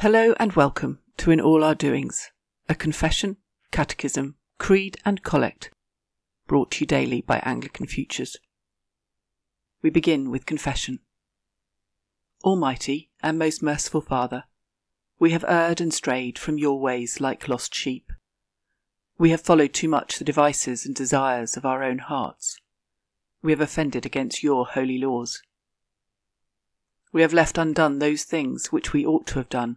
Hello and welcome to In All Our Doings, a confession, catechism, creed, and collect brought to you daily by Anglican Futures. We begin with confession. Almighty and most merciful Father, we have erred and strayed from your ways like lost sheep. We have followed too much the devices and desires of our own hearts. We have offended against your holy laws. We have left undone those things which we ought to have done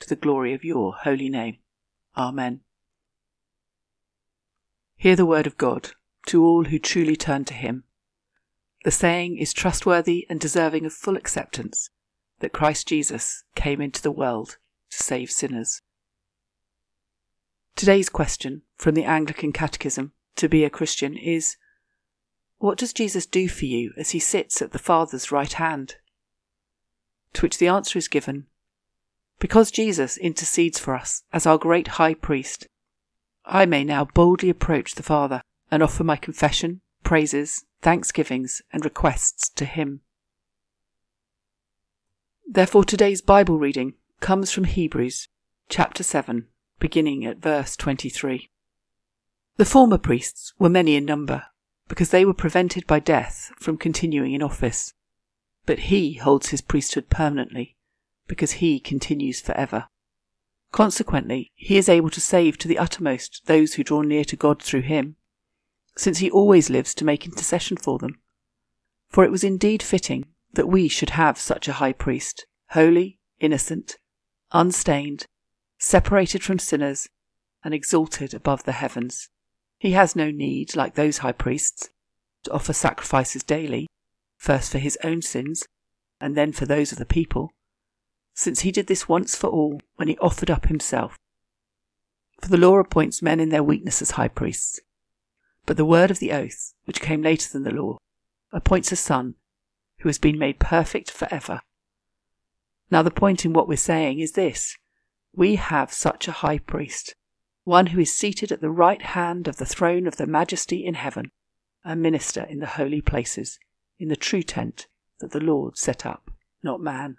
to the glory of your holy name. Amen. Hear the word of God to all who truly turn to him. The saying is trustworthy and deserving of full acceptance that Christ Jesus came into the world to save sinners. Today's question from the Anglican Catechism to be a Christian is What does Jesus do for you as he sits at the Father's right hand? To which the answer is given because Jesus intercedes for us as our great high priest, I may now boldly approach the Father and offer my confession, praises, thanksgivings, and requests to Him. Therefore, today's Bible reading comes from Hebrews chapter 7, beginning at verse 23. The former priests were many in number, because they were prevented by death from continuing in office. But he holds his priesthood permanently because he continues forever. Consequently, he is able to save to the uttermost those who draw near to God through him, since he always lives to make intercession for them. For it was indeed fitting that we should have such a high priest, holy, innocent, unstained, separated from sinners, and exalted above the heavens. He has no need, like those high priests, to offer sacrifices daily, first for his own sins, and then for those of the people since he did this once for all when he offered up himself. For the law appoints men in their weakness as high priests. But the word of the oath, which came later than the law, appoints a son who has been made perfect for ever. Now, the point in what we're saying is this we have such a high priest, one who is seated at the right hand of the throne of the majesty in heaven, a minister in the holy places, in the true tent that the Lord set up, not man.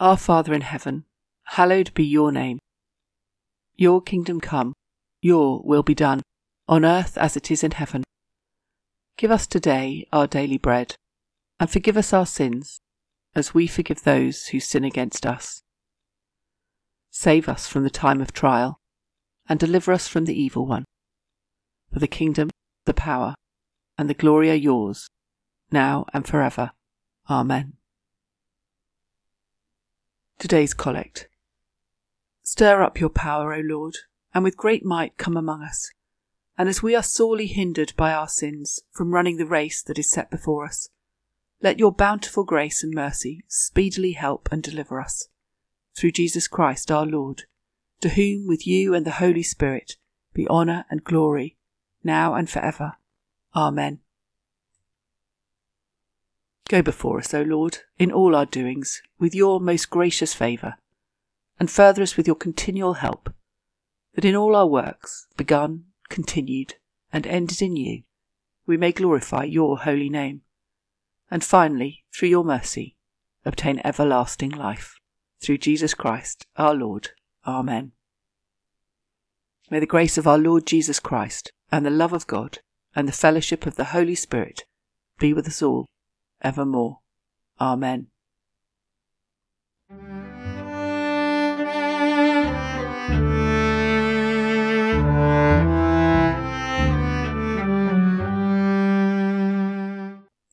Our Father in heaven, hallowed be your name. Your kingdom come, your will be done, on earth as it is in heaven. Give us today our daily bread, and forgive us our sins, as we forgive those who sin against us. Save us from the time of trial, and deliver us from the evil one. For the kingdom, the power, and the glory are yours, now and forever. Amen. Today's Collect. Stir up your power, O Lord, and with great might come among us. And as we are sorely hindered by our sins from running the race that is set before us, let your bountiful grace and mercy speedily help and deliver us. Through Jesus Christ our Lord, to whom with you and the Holy Spirit be honour and glory, now and for ever. Amen. Go before us, O Lord, in all our doings, with your most gracious favour, and further us with your continual help, that in all our works, begun, continued, and ended in you, we may glorify your holy name, and finally, through your mercy, obtain everlasting life. Through Jesus Christ our Lord. Amen. May the grace of our Lord Jesus Christ, and the love of God, and the fellowship of the Holy Spirit be with us all, evermore. Amen.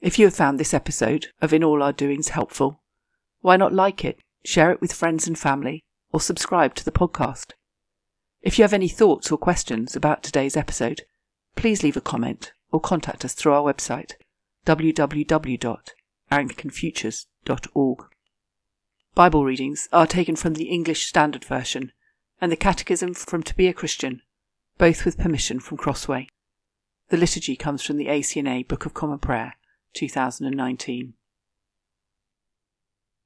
If you have found this episode of In All Our Doings helpful, why not like it, share it with friends and family, or subscribe to the podcast? If you have any thoughts or questions about today's episode, please leave a comment or contact us through our website www.anglicanfutures.org. Bible readings are taken from the English Standard Version and the Catechism from To Be a Christian, both with permission from Crossway. The liturgy comes from the ACNA Book of Common Prayer 2019.